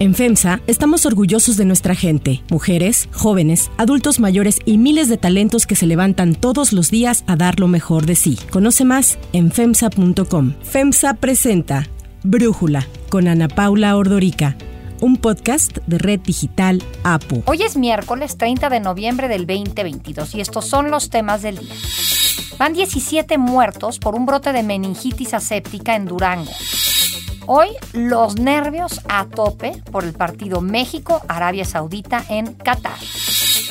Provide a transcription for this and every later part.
En FEMSA estamos orgullosos de nuestra gente, mujeres, jóvenes, adultos mayores y miles de talentos que se levantan todos los días a dar lo mejor de sí. Conoce más en FEMSA.com. FEMSA presenta Brújula con Ana Paula Ordorica un podcast de Red Digital APU. Hoy es miércoles 30 de noviembre del 2022 y estos son los temas del día. Van 17 muertos por un brote de meningitis aséptica en Durango. Hoy los nervios a tope por el partido México-Arabia Saudita en Qatar.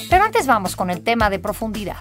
Pero antes vamos con el tema de profundidad.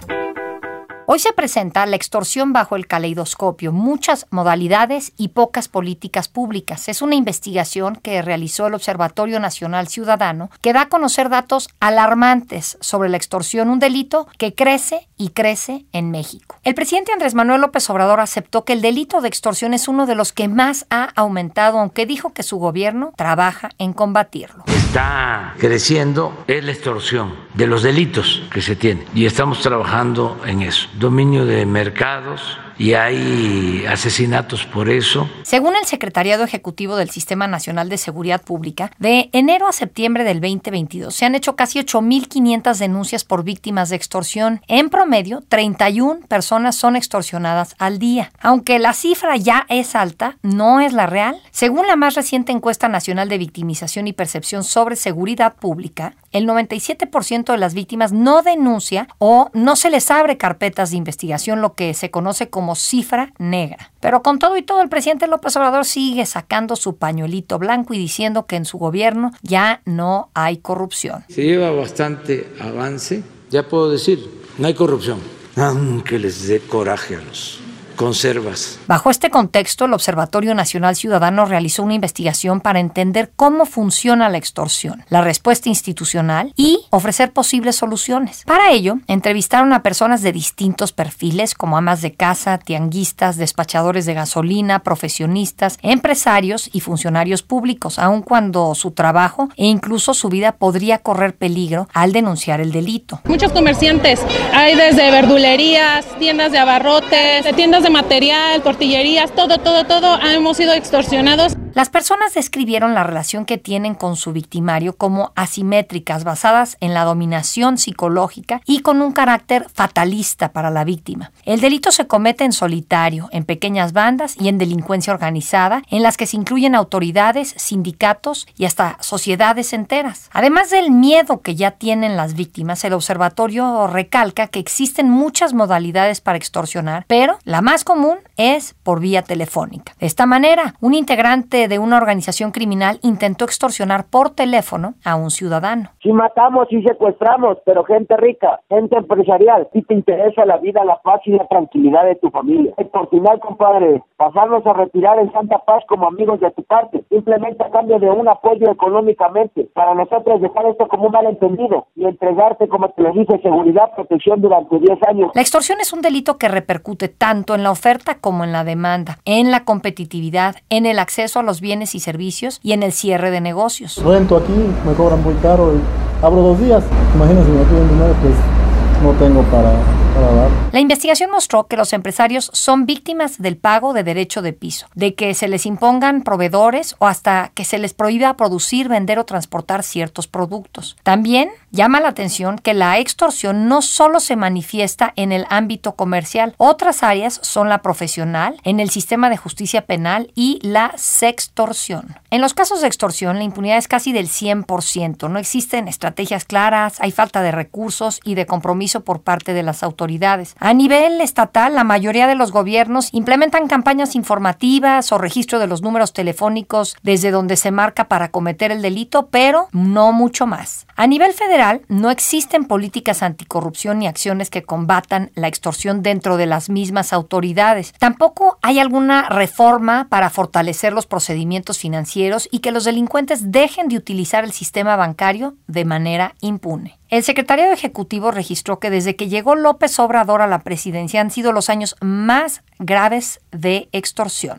Hoy se presenta la extorsión bajo el caleidoscopio, muchas modalidades y pocas políticas públicas. Es una investigación que realizó el Observatorio Nacional Ciudadano que da a conocer datos alarmantes sobre la extorsión, un delito que crece y crece en México. El presidente Andrés Manuel López Obrador aceptó que el delito de extorsión es uno de los que más ha aumentado, aunque dijo que su gobierno trabaja en combatirlo. Está creciendo la extorsión de los delitos que se tienen. Y estamos trabajando en eso. Dominio de mercados, y hay asesinatos por eso. Según el Secretariado Ejecutivo del Sistema Nacional de Seguridad Pública, de enero a septiembre del 2022 se han hecho casi 8.500 denuncias por víctimas de extorsión. En promedio, 31 personas son extorsionadas al día. Aunque la cifra ya es alta, no es la real. Según la más reciente encuesta nacional de victimización y percepción sobre seguridad pública, el 97% de las víctimas no denuncia o no se les abre carpetas de investigación, lo que se conoce como cifra negra. Pero con todo y todo, el presidente López Obrador sigue sacando su pañuelito blanco y diciendo que en su gobierno ya no hay corrupción. Se lleva bastante avance, ya puedo decir, no hay corrupción, aunque les dé coraje a los conservas. Bajo este contexto, el Observatorio Nacional Ciudadano realizó una investigación para entender cómo funciona la extorsión, la respuesta institucional y ofrecer posibles soluciones. Para ello, entrevistaron a personas de distintos perfiles como amas de casa, tianguistas, despachadores de gasolina, profesionistas, empresarios y funcionarios públicos, aun cuando su trabajo e incluso su vida podría correr peligro al denunciar el delito. Muchos comerciantes, hay desde verdulerías, tiendas de abarrotes, tiendas de material, tortillerías, todo, todo, todo, hemos sido extorsionados. Las personas describieron la relación que tienen con su victimario como asimétricas, basadas en la dominación psicológica y con un carácter fatalista para la víctima. El delito se comete en solitario, en pequeñas bandas y en delincuencia organizada, en las que se incluyen autoridades, sindicatos y hasta sociedades enteras. Además del miedo que ya tienen las víctimas, el observatorio recalca que existen muchas modalidades para extorsionar, pero la más común es por vía telefónica. De esta manera, un integrante de una organización criminal intentó extorsionar por teléfono a un ciudadano. Si matamos y secuestramos, pero gente rica, gente empresarial, si te interesa la vida, la paz y la tranquilidad de tu familia. Es por final, compadre, pasarnos a retirar en Santa Paz como amigos de tu parte, simplemente a cambio de un apoyo económicamente, para nosotros dejar esto como un malentendido y entregarte, como te lo dije, seguridad, protección durante 10 años. La extorsión es un delito que repercute tanto en la oferta como en la demanda, en la competitividad, en el acceso a los bienes y servicios y en el cierre de negocios. Rento aquí, me cobran muy caro y abro dos días. Imagínense, me piden dinero, pues no tengo para la investigación mostró que los empresarios son víctimas del pago de derecho de piso, de que se les impongan proveedores o hasta que se les prohíba producir, vender o transportar ciertos productos. También llama la atención que la extorsión no solo se manifiesta en el ámbito comercial, otras áreas son la profesional, en el sistema de justicia penal y la sextorsión. En los casos de extorsión, la impunidad es casi del 100%, no existen estrategias claras, hay falta de recursos y de compromiso por parte de las autoridades a nivel estatal, la mayoría de los gobiernos implementan campañas informativas o registro de los números telefónicos desde donde se marca para cometer el delito, pero no mucho más. A nivel federal, no existen políticas anticorrupción ni acciones que combatan la extorsión dentro de las mismas autoridades. Tampoco hay alguna reforma para fortalecer los procedimientos financieros y que los delincuentes dejen de utilizar el sistema bancario de manera impune. El secretario ejecutivo registró que desde que llegó López Obrador a la presidencia han sido los años más graves de extorsión.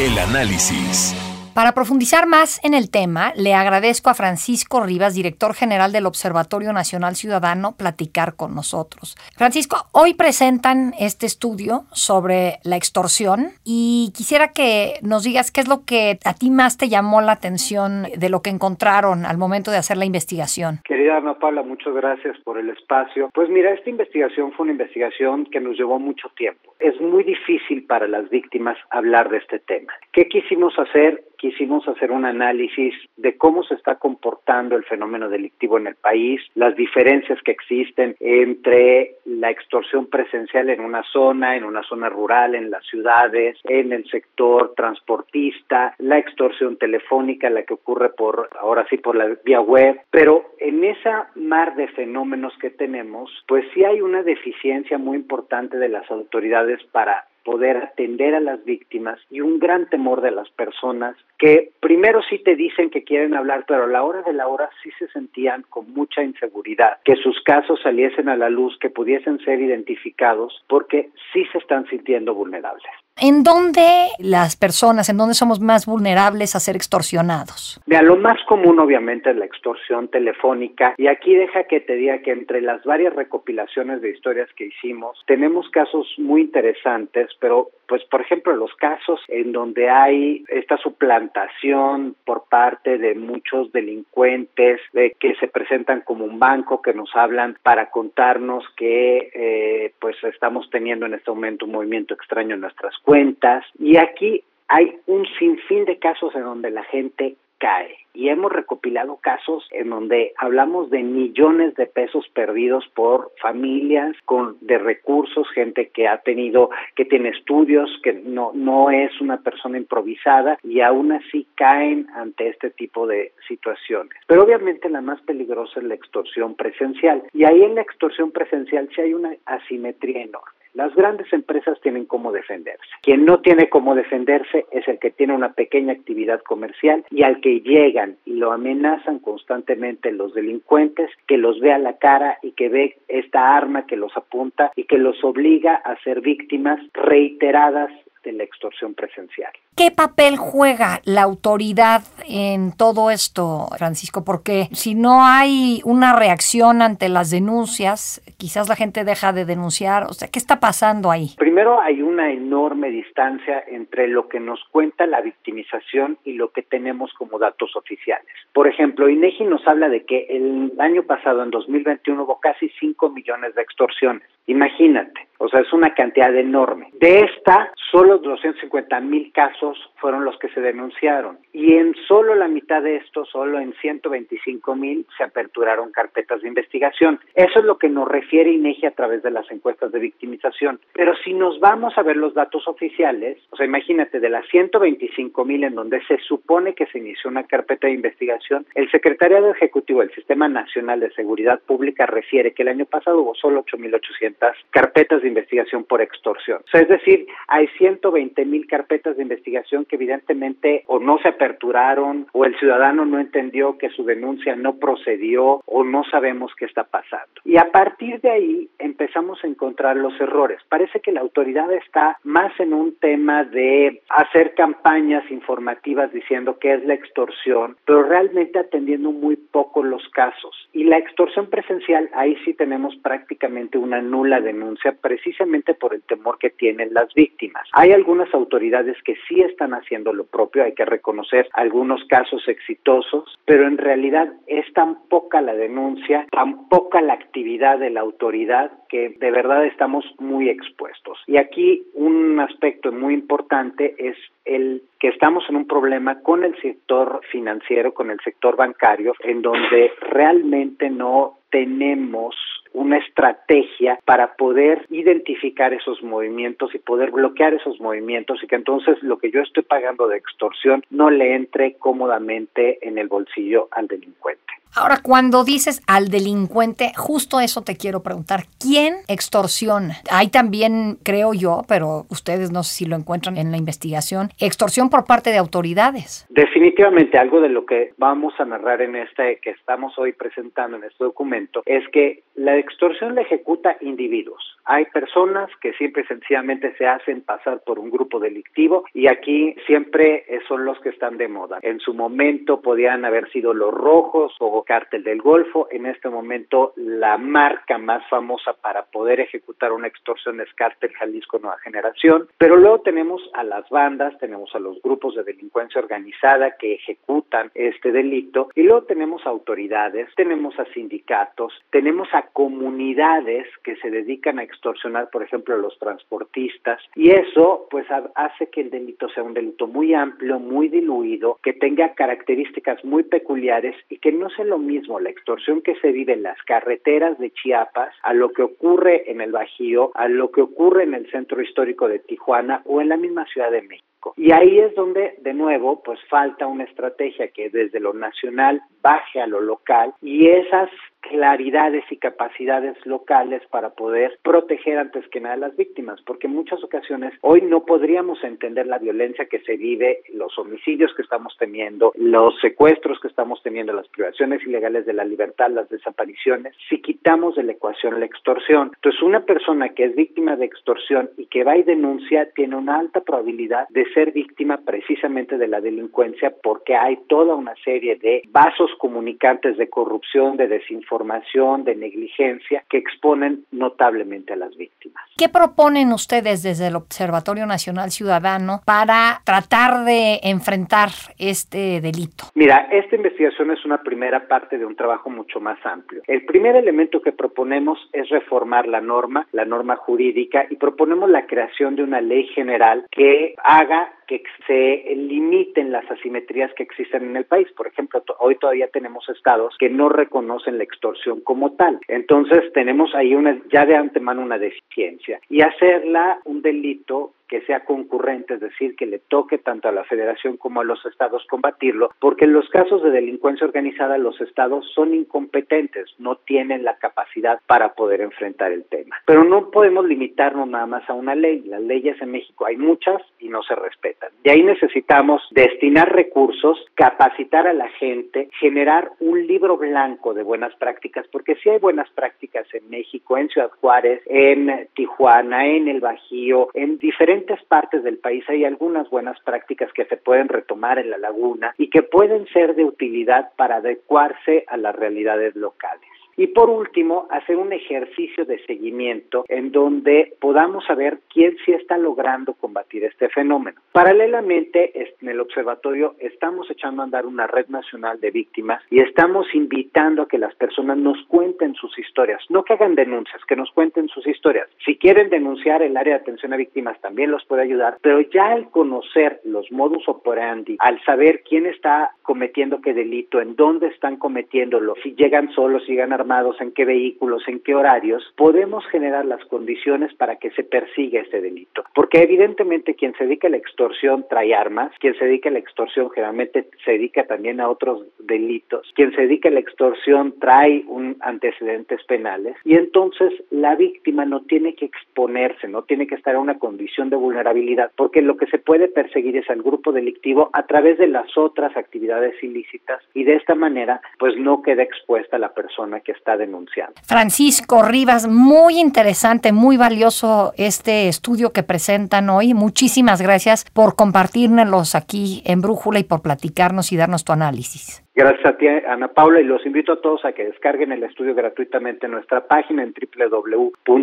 El análisis. Para profundizar más en el tema, le agradezco a Francisco Rivas, director general del Observatorio Nacional Ciudadano, platicar con nosotros. Francisco, hoy presentan este estudio sobre la extorsión y quisiera que nos digas qué es lo que a ti más te llamó la atención de lo que encontraron al momento de hacer la investigación. Querida Ana Paula, muchas gracias por el espacio. Pues mira, esta investigación fue una investigación que nos llevó mucho tiempo. Es muy difícil para las víctimas hablar de este tema. ¿Qué quisimos hacer? Quisimos hacer un análisis de cómo se está comportando el fenómeno delictivo en el país, las diferencias que existen entre la extorsión presencial en una zona, en una zona rural, en las ciudades, en el sector transportista, la extorsión telefónica, la que ocurre por, ahora sí, por la vía web, pero en esa mar de fenómenos que tenemos, pues sí hay una deficiencia muy importante de las autoridades para poder atender a las víctimas y un gran temor de las personas que primero sí te dicen que quieren hablar, pero a la hora de la hora sí se sentían con mucha inseguridad, que sus casos saliesen a la luz, que pudiesen ser identificados, porque sí se están sintiendo vulnerables. ¿En dónde las personas, en dónde somos más vulnerables a ser extorsionados? Mira, lo más común obviamente es la extorsión telefónica y aquí deja que te diga que entre las varias recopilaciones de historias que hicimos tenemos casos muy interesantes, pero pues por ejemplo los casos en donde hay esta suplantación por parte de muchos delincuentes de que se presentan como un banco que nos hablan para contarnos que eh, pues estamos teniendo en este momento un movimiento extraño en nuestras cuentas y aquí hay un sinfín de casos en donde la gente cae. Y hemos recopilado casos en donde hablamos de millones de pesos perdidos por familias con de recursos, gente que ha tenido, que tiene estudios, que no, no es una persona improvisada y aún así caen ante este tipo de situaciones. Pero obviamente la más peligrosa es la extorsión presencial. Y ahí en la extorsión presencial sí hay una asimetría enorme. Las grandes empresas tienen cómo defenderse. Quien no tiene cómo defenderse es el que tiene una pequeña actividad comercial y al que llegan y lo amenazan constantemente los delincuentes, que los ve a la cara y que ve esta arma que los apunta y que los obliga a ser víctimas reiteradas de la extorsión presencial. ¿Qué papel juega la autoridad en todo esto, Francisco? Porque si no hay una reacción ante las denuncias, quizás la gente deja de denunciar. O sea, ¿qué está pasando ahí? Primero hay una enorme distancia entre lo que nos cuenta la victimización y lo que tenemos como datos oficiales. Por ejemplo, INEGI nos habla de que el año pasado, en 2021, hubo casi 5 millones de extorsiones. Imagínate, o sea, es una cantidad enorme. De esta, solo 250 mil casos fueron los que se denunciaron y en solo la mitad de estos, solo en 125 mil, se aperturaron carpetas de investigación. Eso es lo que nos refiere INEGI a través de las encuestas de victimización. Pero si nos vamos a ver los datos oficiales, o sea, imagínate, de las 125 mil en donde se supone que se inició una carpeta de investigación, el Secretariado Ejecutivo del Sistema Nacional de Seguridad Pública refiere que el año pasado hubo solo 8.800 carpetas de investigación por extorsión. O sea, es decir, hay 120 mil carpetas de investigación que evidentemente o no se aperturaron o el ciudadano no entendió que su denuncia no procedió o no sabemos qué está pasando. Y a partir de ahí empezamos a encontrar los errores. Parece que la autoridad está más en un tema de hacer campañas informativas diciendo que es la extorsión, pero realmente atendiendo muy poco los casos. Y la extorsión presencial, ahí sí tenemos prácticamente una nula denuncia precisamente por el temor que tienen las víctimas. Hay algunas autoridades que sí están haciendo lo propio, hay que reconocer algunos casos exitosos, pero en realidad es tan poca la denuncia, tan poca la actividad de la autoridad que de verdad estamos muy expuestos. Y aquí un aspecto muy importante es el que estamos en un problema con el sector financiero, con el sector bancario, en donde realmente no tenemos una estrategia para poder identificar esos movimientos y poder bloquear esos movimientos y que entonces lo que yo estoy pagando de extorsión no le entre cómodamente en el bolsillo al delincuente. Ahora, cuando dices al delincuente, justo eso te quiero preguntar. ¿Quién extorsiona? Hay también, creo yo, pero ustedes no sé si lo encuentran en la investigación, extorsión por parte de autoridades. Definitivamente algo de lo que vamos a narrar en este que estamos hoy presentando en este documento es que la extorsión la ejecuta individuos. Hay personas que siempre sencillamente se hacen pasar por un grupo delictivo y aquí siempre son los que están de moda. En su momento podían haber sido los rojos o cártel del Golfo. En este momento la marca más famosa para poder ejecutar una extorsión es cártel Jalisco Nueva Generación. Pero luego tenemos a las bandas, tenemos a los grupos de delincuencia organizada que ejecutan este delito y luego tenemos autoridades, tenemos a sindicatos, tenemos a comunidades que se dedican a extorsionar, por ejemplo, los transportistas, y eso pues hace que el delito sea un delito muy amplio, muy diluido, que tenga características muy peculiares y que no sea lo mismo la extorsión que se vive en las carreteras de Chiapas a lo que ocurre en el Bajío, a lo que ocurre en el centro histórico de Tijuana o en la misma Ciudad de México. Y ahí es donde, de nuevo, pues falta una estrategia que desde lo nacional baje a lo local y esas claridades y capacidades locales para poder proteger antes que nada a las víctimas, porque en muchas ocasiones hoy no podríamos entender la violencia que se vive, los homicidios que estamos teniendo, los secuestros que estamos teniendo, las privaciones ilegales de la libertad, las desapariciones, si quitamos de la ecuación la extorsión. Entonces, una persona que es víctima de extorsión y que va y denuncia tiene una alta probabilidad de ser víctima precisamente de la delincuencia porque hay toda una serie de vasos comunicantes de corrupción, de desinformación, información, de negligencia que exponen notablemente a las víctimas. ¿Qué proponen ustedes desde el Observatorio Nacional Ciudadano para tratar de enfrentar este delito? Mira, esta investigación es una primera parte de un trabajo mucho más amplio. El primer elemento que proponemos es reformar la norma, la norma jurídica, y proponemos la creación de una ley general que haga que se limiten las asimetrías que existen en el país. Por ejemplo, hoy todavía tenemos estados que no reconocen la extorsión como tal. Entonces tenemos ahí una, ya de antemano una deficiencia y hacerla un delito que sea concurrente, es decir, que le toque tanto a la federación como a los estados combatirlo, porque en los casos de delincuencia organizada los estados son incompetentes, no tienen la capacidad para poder enfrentar el tema. Pero no podemos limitarnos nada más a una ley, las leyes en México hay muchas y no se respetan. Y ahí necesitamos destinar recursos, capacitar a la gente, generar un libro blanco de buenas prácticas, porque si hay buenas prácticas en México, en Ciudad Juárez, en Tijuana, en el Bajío, en diferentes partes del país hay algunas buenas prácticas que se pueden retomar en la laguna y que pueden ser de utilidad para adecuarse a las realidades locales. Y por último, hacer un ejercicio de seguimiento en donde podamos saber quién sí está logrando combatir este fenómeno. Paralelamente, en el observatorio estamos echando a andar una red nacional de víctimas y estamos invitando a que las personas nos cuenten sus historias, no que hagan denuncias, que nos cuenten sus historias. Si quieren denunciar, el área de atención a víctimas también los puede ayudar, pero ya al conocer los modus operandi, al saber quién está cometiendo qué delito, en dónde están cometiéndolo, si llegan solos, si llegan armados, en qué vehículos, en qué horarios, podemos generar las condiciones para que se persiga este delito. Porque evidentemente quien se dedica a la extorsión trae armas, quien se dedica a la extorsión generalmente se dedica también a otros delitos, quien se dedica a la extorsión trae antecedentes penales y entonces la víctima no tiene que exponerse, no tiene que estar en una condición de vulnerabilidad, porque lo que se puede perseguir es al grupo delictivo a través de las otras actividades ilícitas y de esta manera pues no queda expuesta la persona que está denunciando. Francisco Rivas, muy interesante, muy valioso este estudio que presentan hoy. Muchísimas gracias por compartirnos aquí en Brújula y por platicarnos y darnos tu análisis. Gracias a ti, Ana Paula, y los invito a todos a que descarguen el estudio gratuitamente en nuestra página en www.onc.org.mx,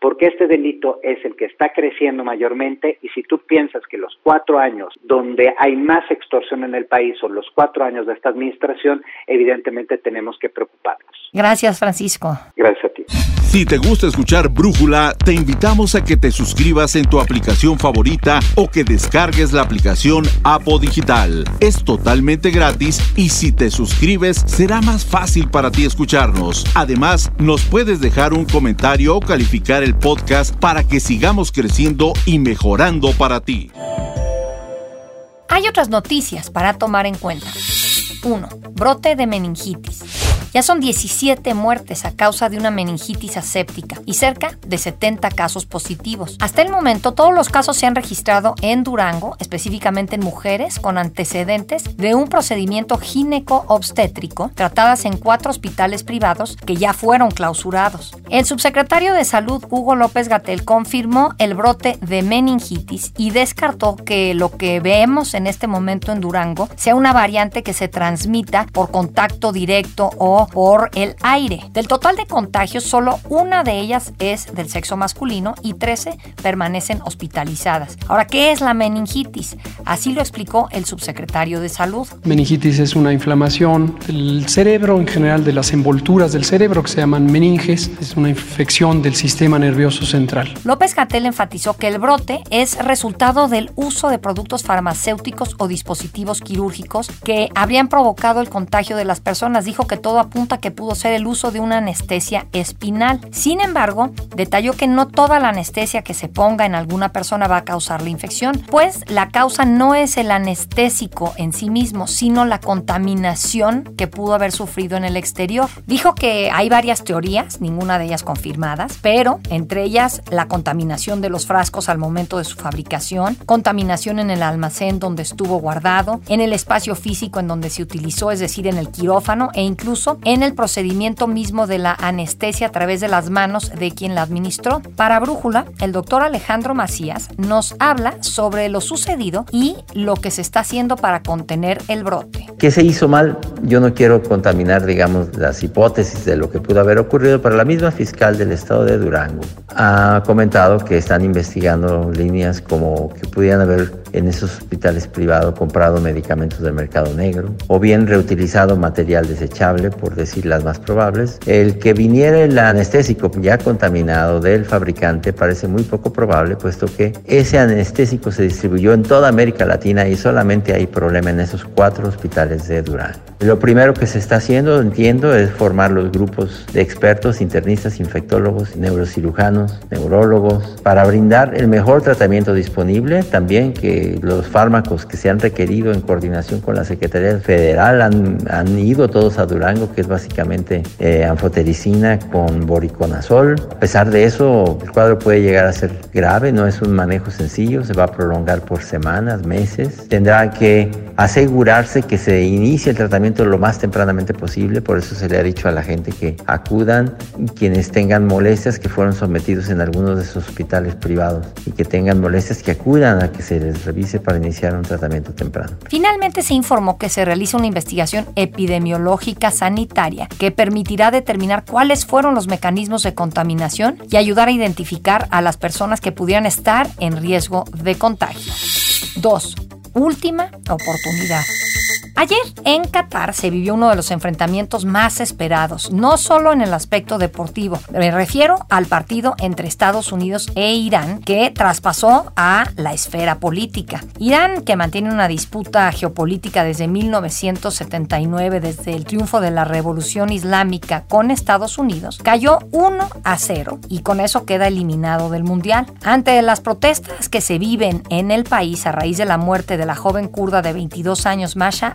porque este delito es el que está creciendo mayormente y si tú piensas que los cuatro años donde hay más extorsión en el país son los cuatro años de esta administración, evidentemente tenemos que preocuparnos. Gracias, Francisco. Gracias a ti. Si te gusta escuchar Brújula, te invitamos a que te suscribas en tu aplicación favorita o que descargues la aplicación Apo Es totalmente gratis y si te suscribes será más fácil para ti escucharnos. Además, nos puedes dejar un comentario o calificar el podcast para que sigamos creciendo y mejorando para ti. Hay otras noticias para tomar en cuenta. 1. Brote de meningitis. Ya son 17 muertes a causa de una meningitis aséptica y cerca de 70 casos positivos. Hasta el momento, todos los casos se han registrado en Durango, específicamente en mujeres con antecedentes de un procedimiento gineco-obstétrico tratadas en cuatro hospitales privados que ya fueron clausurados. El subsecretario de Salud, Hugo López Gatel, confirmó el brote de meningitis y descartó que lo que vemos en este momento en Durango sea una variante que se transmita por contacto directo o por el aire. Del total de contagios, solo una de ellas es del sexo masculino y 13 permanecen hospitalizadas. Ahora, ¿qué es la meningitis? Así lo explicó el subsecretario de Salud. Meningitis es una inflamación del cerebro, en general de las envolturas del cerebro que se llaman meninges. Es una infección del sistema nervioso central. López Gatel enfatizó que el brote es resultado del uso de productos farmacéuticos o dispositivos quirúrgicos que habrían provocado el contagio de las personas. Dijo que todo apunta que pudo ser el uso de una anestesia espinal. Sin embargo, detalló que no toda la anestesia que se ponga en alguna persona va a causar la infección, pues la causa no es el anestésico en sí mismo, sino la contaminación que pudo haber sufrido en el exterior. Dijo que hay varias teorías, ninguna de ellas confirmadas, pero entre ellas la contaminación de los frascos al momento de su fabricación, contaminación en el almacén donde estuvo guardado, en el espacio físico en donde se utilizó, es decir, en el quirófano e incluso en el procedimiento mismo de la anestesia a través de las manos de quien la administró. Para Brújula, el doctor Alejandro Macías nos habla sobre lo sucedido y lo que se está haciendo para contener el brote. ¿Qué se hizo mal? Yo no quiero contaminar, digamos, las hipótesis de lo que pudo haber ocurrido, pero la misma fiscal del estado de Durango ha comentado que están investigando líneas como que pudieran haber en esos hospitales privados comprado medicamentos del mercado negro o bien reutilizado material desechable, por decir las más probables. El que viniera el anestésico ya contaminado del fabricante parece muy poco probable, puesto que ese anestésico se distribuyó en toda América Latina y solamente hay problema en esos cuatro hospitales de Durango. Lo primero que se está haciendo, entiendo, es formar los grupos de expertos, internistas, infectólogos, neurocirujanos, neurólogos, para brindar el mejor tratamiento disponible. También que los fármacos que se han requerido en coordinación con la Secretaría Federal han, ido todos a Durango, que es básicamente eh, anfotericina con boriconazol. A pesar de eso, el cuadro puede llegar a ser grave, no es un manejo sencillo, se va a prolongar por semanas, meses. Tendrá que asegurarse que se inicie el tratamiento lo más tempranamente posible, por eso se le ha dicho a la gente que acudan quienes tengan molestias que fueron sometidos en algunos de esos hospitales privados y que tengan molestias que acudan a que se les para iniciar un tratamiento temprano. Finalmente se informó que se realiza una investigación epidemiológica sanitaria que permitirá determinar cuáles fueron los mecanismos de contaminación y ayudar a identificar a las personas que pudieran estar en riesgo de contagio. 2 última oportunidad. Ayer en Qatar se vivió uno de los enfrentamientos más esperados, no solo en el aspecto deportivo, me refiero al partido entre Estados Unidos e Irán que traspasó a la esfera política. Irán, que mantiene una disputa geopolítica desde 1979, desde el triunfo de la Revolución Islámica con Estados Unidos, cayó 1 a 0 y con eso queda eliminado del Mundial. Ante las protestas que se viven en el país a raíz de la muerte de la joven kurda de 22 años Masha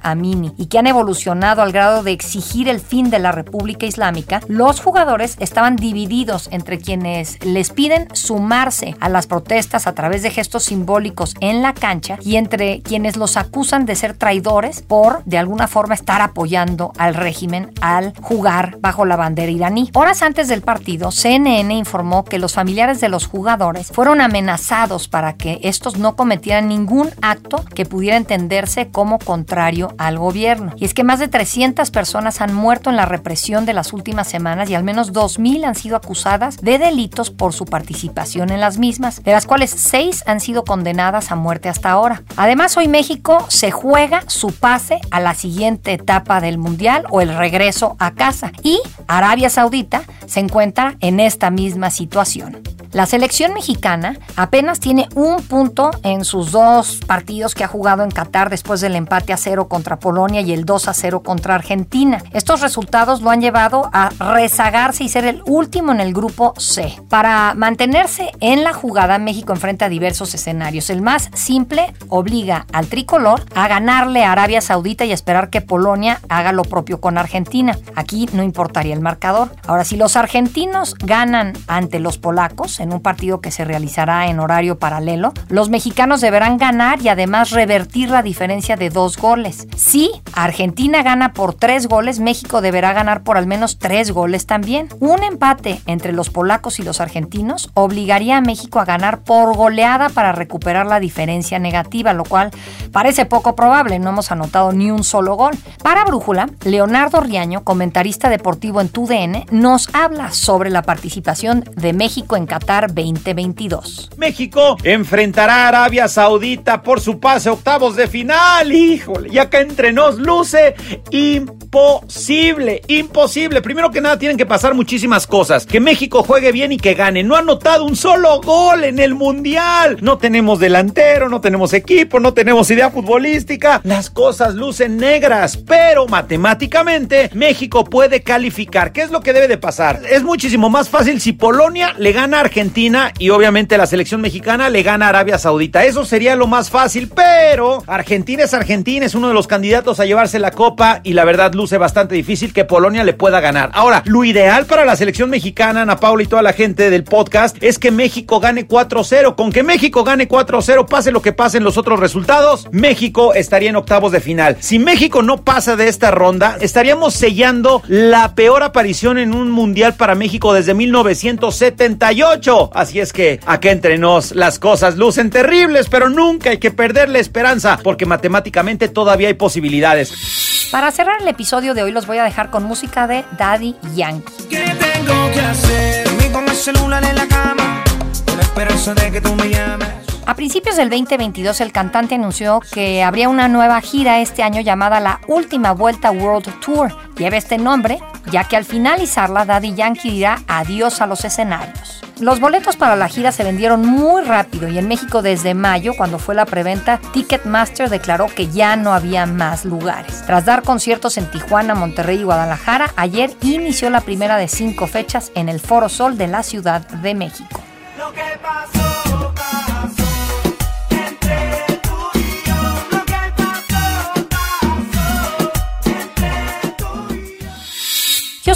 Y que han evolucionado al grado de exigir el fin de la República Islámica, los jugadores estaban divididos entre quienes les piden sumarse a las protestas a través de gestos simbólicos en la cancha y entre quienes los acusan de ser traidores por de alguna forma estar apoyando al régimen al jugar bajo la bandera iraní. Horas antes del partido, CNN informó que los familiares de los jugadores fueron amenazados para que estos no cometieran ningún acto que pudiera entenderse como contrario al gobierno. Y es que más de 300 personas han muerto en la represión de las últimas semanas y al menos 2.000 han sido acusadas de delitos por su participación en las mismas, de las cuales 6 han sido condenadas a muerte hasta ahora. Además, hoy México se juega su pase a la siguiente etapa del Mundial o el regreso a casa y Arabia Saudita se encuentra en esta misma situación. La selección mexicana apenas tiene un punto en sus dos partidos que ha jugado en Qatar después del empate a cero contra Polonia y el 2 a 0 contra Argentina. Estos resultados lo han llevado a rezagarse y ser el último en el grupo C. Para mantenerse en la jugada, México enfrenta diversos escenarios. El más simple obliga al tricolor a ganarle a Arabia Saudita y esperar que Polonia haga lo propio con Argentina. Aquí no importaría el marcador. Ahora, si los argentinos ganan ante los polacos en un partido que se realizará en horario paralelo, los mexicanos deberán ganar y además revertir la diferencia de dos goles. Si Argentina gana por tres goles, México deberá ganar por al menos tres goles también. Un empate entre los polacos y los argentinos obligaría a México a ganar por goleada para recuperar la diferencia negativa, lo cual parece poco probable, no hemos anotado ni un solo gol. Para Brújula, Leonardo Riaño, comentarista deportivo en TUDN, nos habla sobre la participación de México en Qatar 2022. México enfrentará a Arabia Saudita por su pase a octavos de final. Híjole, y acá entre nos luce imposible, imposible. Primero que nada tienen que pasar muchísimas cosas. Que México juegue bien y que gane. No ha anotado un solo gol en el Mundial. No tenemos delantero, no tenemos equipo, no tenemos idea futbolística. Las cosas lucen negras, pero matemáticamente México puede calificar. ¿Qué es lo que debe de pasar? Es muchísimo más fácil si Polonia le gana a Argentina y obviamente la selección mexicana le gana a Arabia Saudita. Eso sería lo más fácil, pero Argentina es Argentina, es uno de los candidatos a llevarse la copa y la verdad luce bastante difícil que Polonia le pueda ganar. Ahora, lo ideal para la selección mexicana, Ana Paula y toda la gente del podcast, es que México gane 4-0. Con que México gane 4-0, pase lo que pase en los otros resultados, México estaría en octavos de final. Si México no pasa de esta ronda, estaríamos sellando la peor aparición en un mundial para México desde 1978. Así es que acá entre nos las cosas lucen terribles, pero nunca hay que perder la esperanza porque matemáticamente todavía hay posibilidades. Para cerrar el episodio de hoy los voy a dejar con música de Daddy Yankee. ¿Qué tengo que hacer? con el celular en la cama, con la esperanza de que tú me llames. A principios del 2022 el cantante anunció que habría una nueva gira este año llamada la Última Vuelta World Tour. Lleva este nombre ya que al finalizarla Daddy Yankee dirá adiós a los escenarios. Los boletos para la gira se vendieron muy rápido y en México desde mayo, cuando fue la preventa, Ticketmaster declaró que ya no había más lugares. Tras dar conciertos en Tijuana, Monterrey y Guadalajara, ayer inició la primera de cinco fechas en el Foro Sol de la Ciudad de México.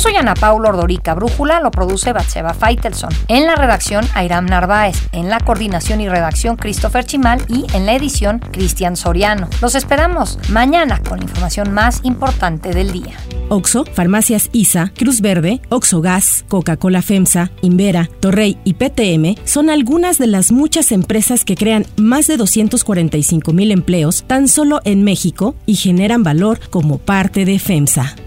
Soy Ana Paula Ordorica. Brújula lo produce Batseba Feitelson. En la redacción, Airam Narváez. En la coordinación y redacción, Christopher Chimal. Y en la edición, Cristian Soriano. Los esperamos mañana con la información más importante del día. Oxo, Farmacias ISA, Cruz Verde, Oxo Gas, Coca-Cola FEMSA, Invera, Torrey y PTM son algunas de las muchas empresas que crean más de 245 mil empleos tan solo en México y generan valor como parte de FEMSA.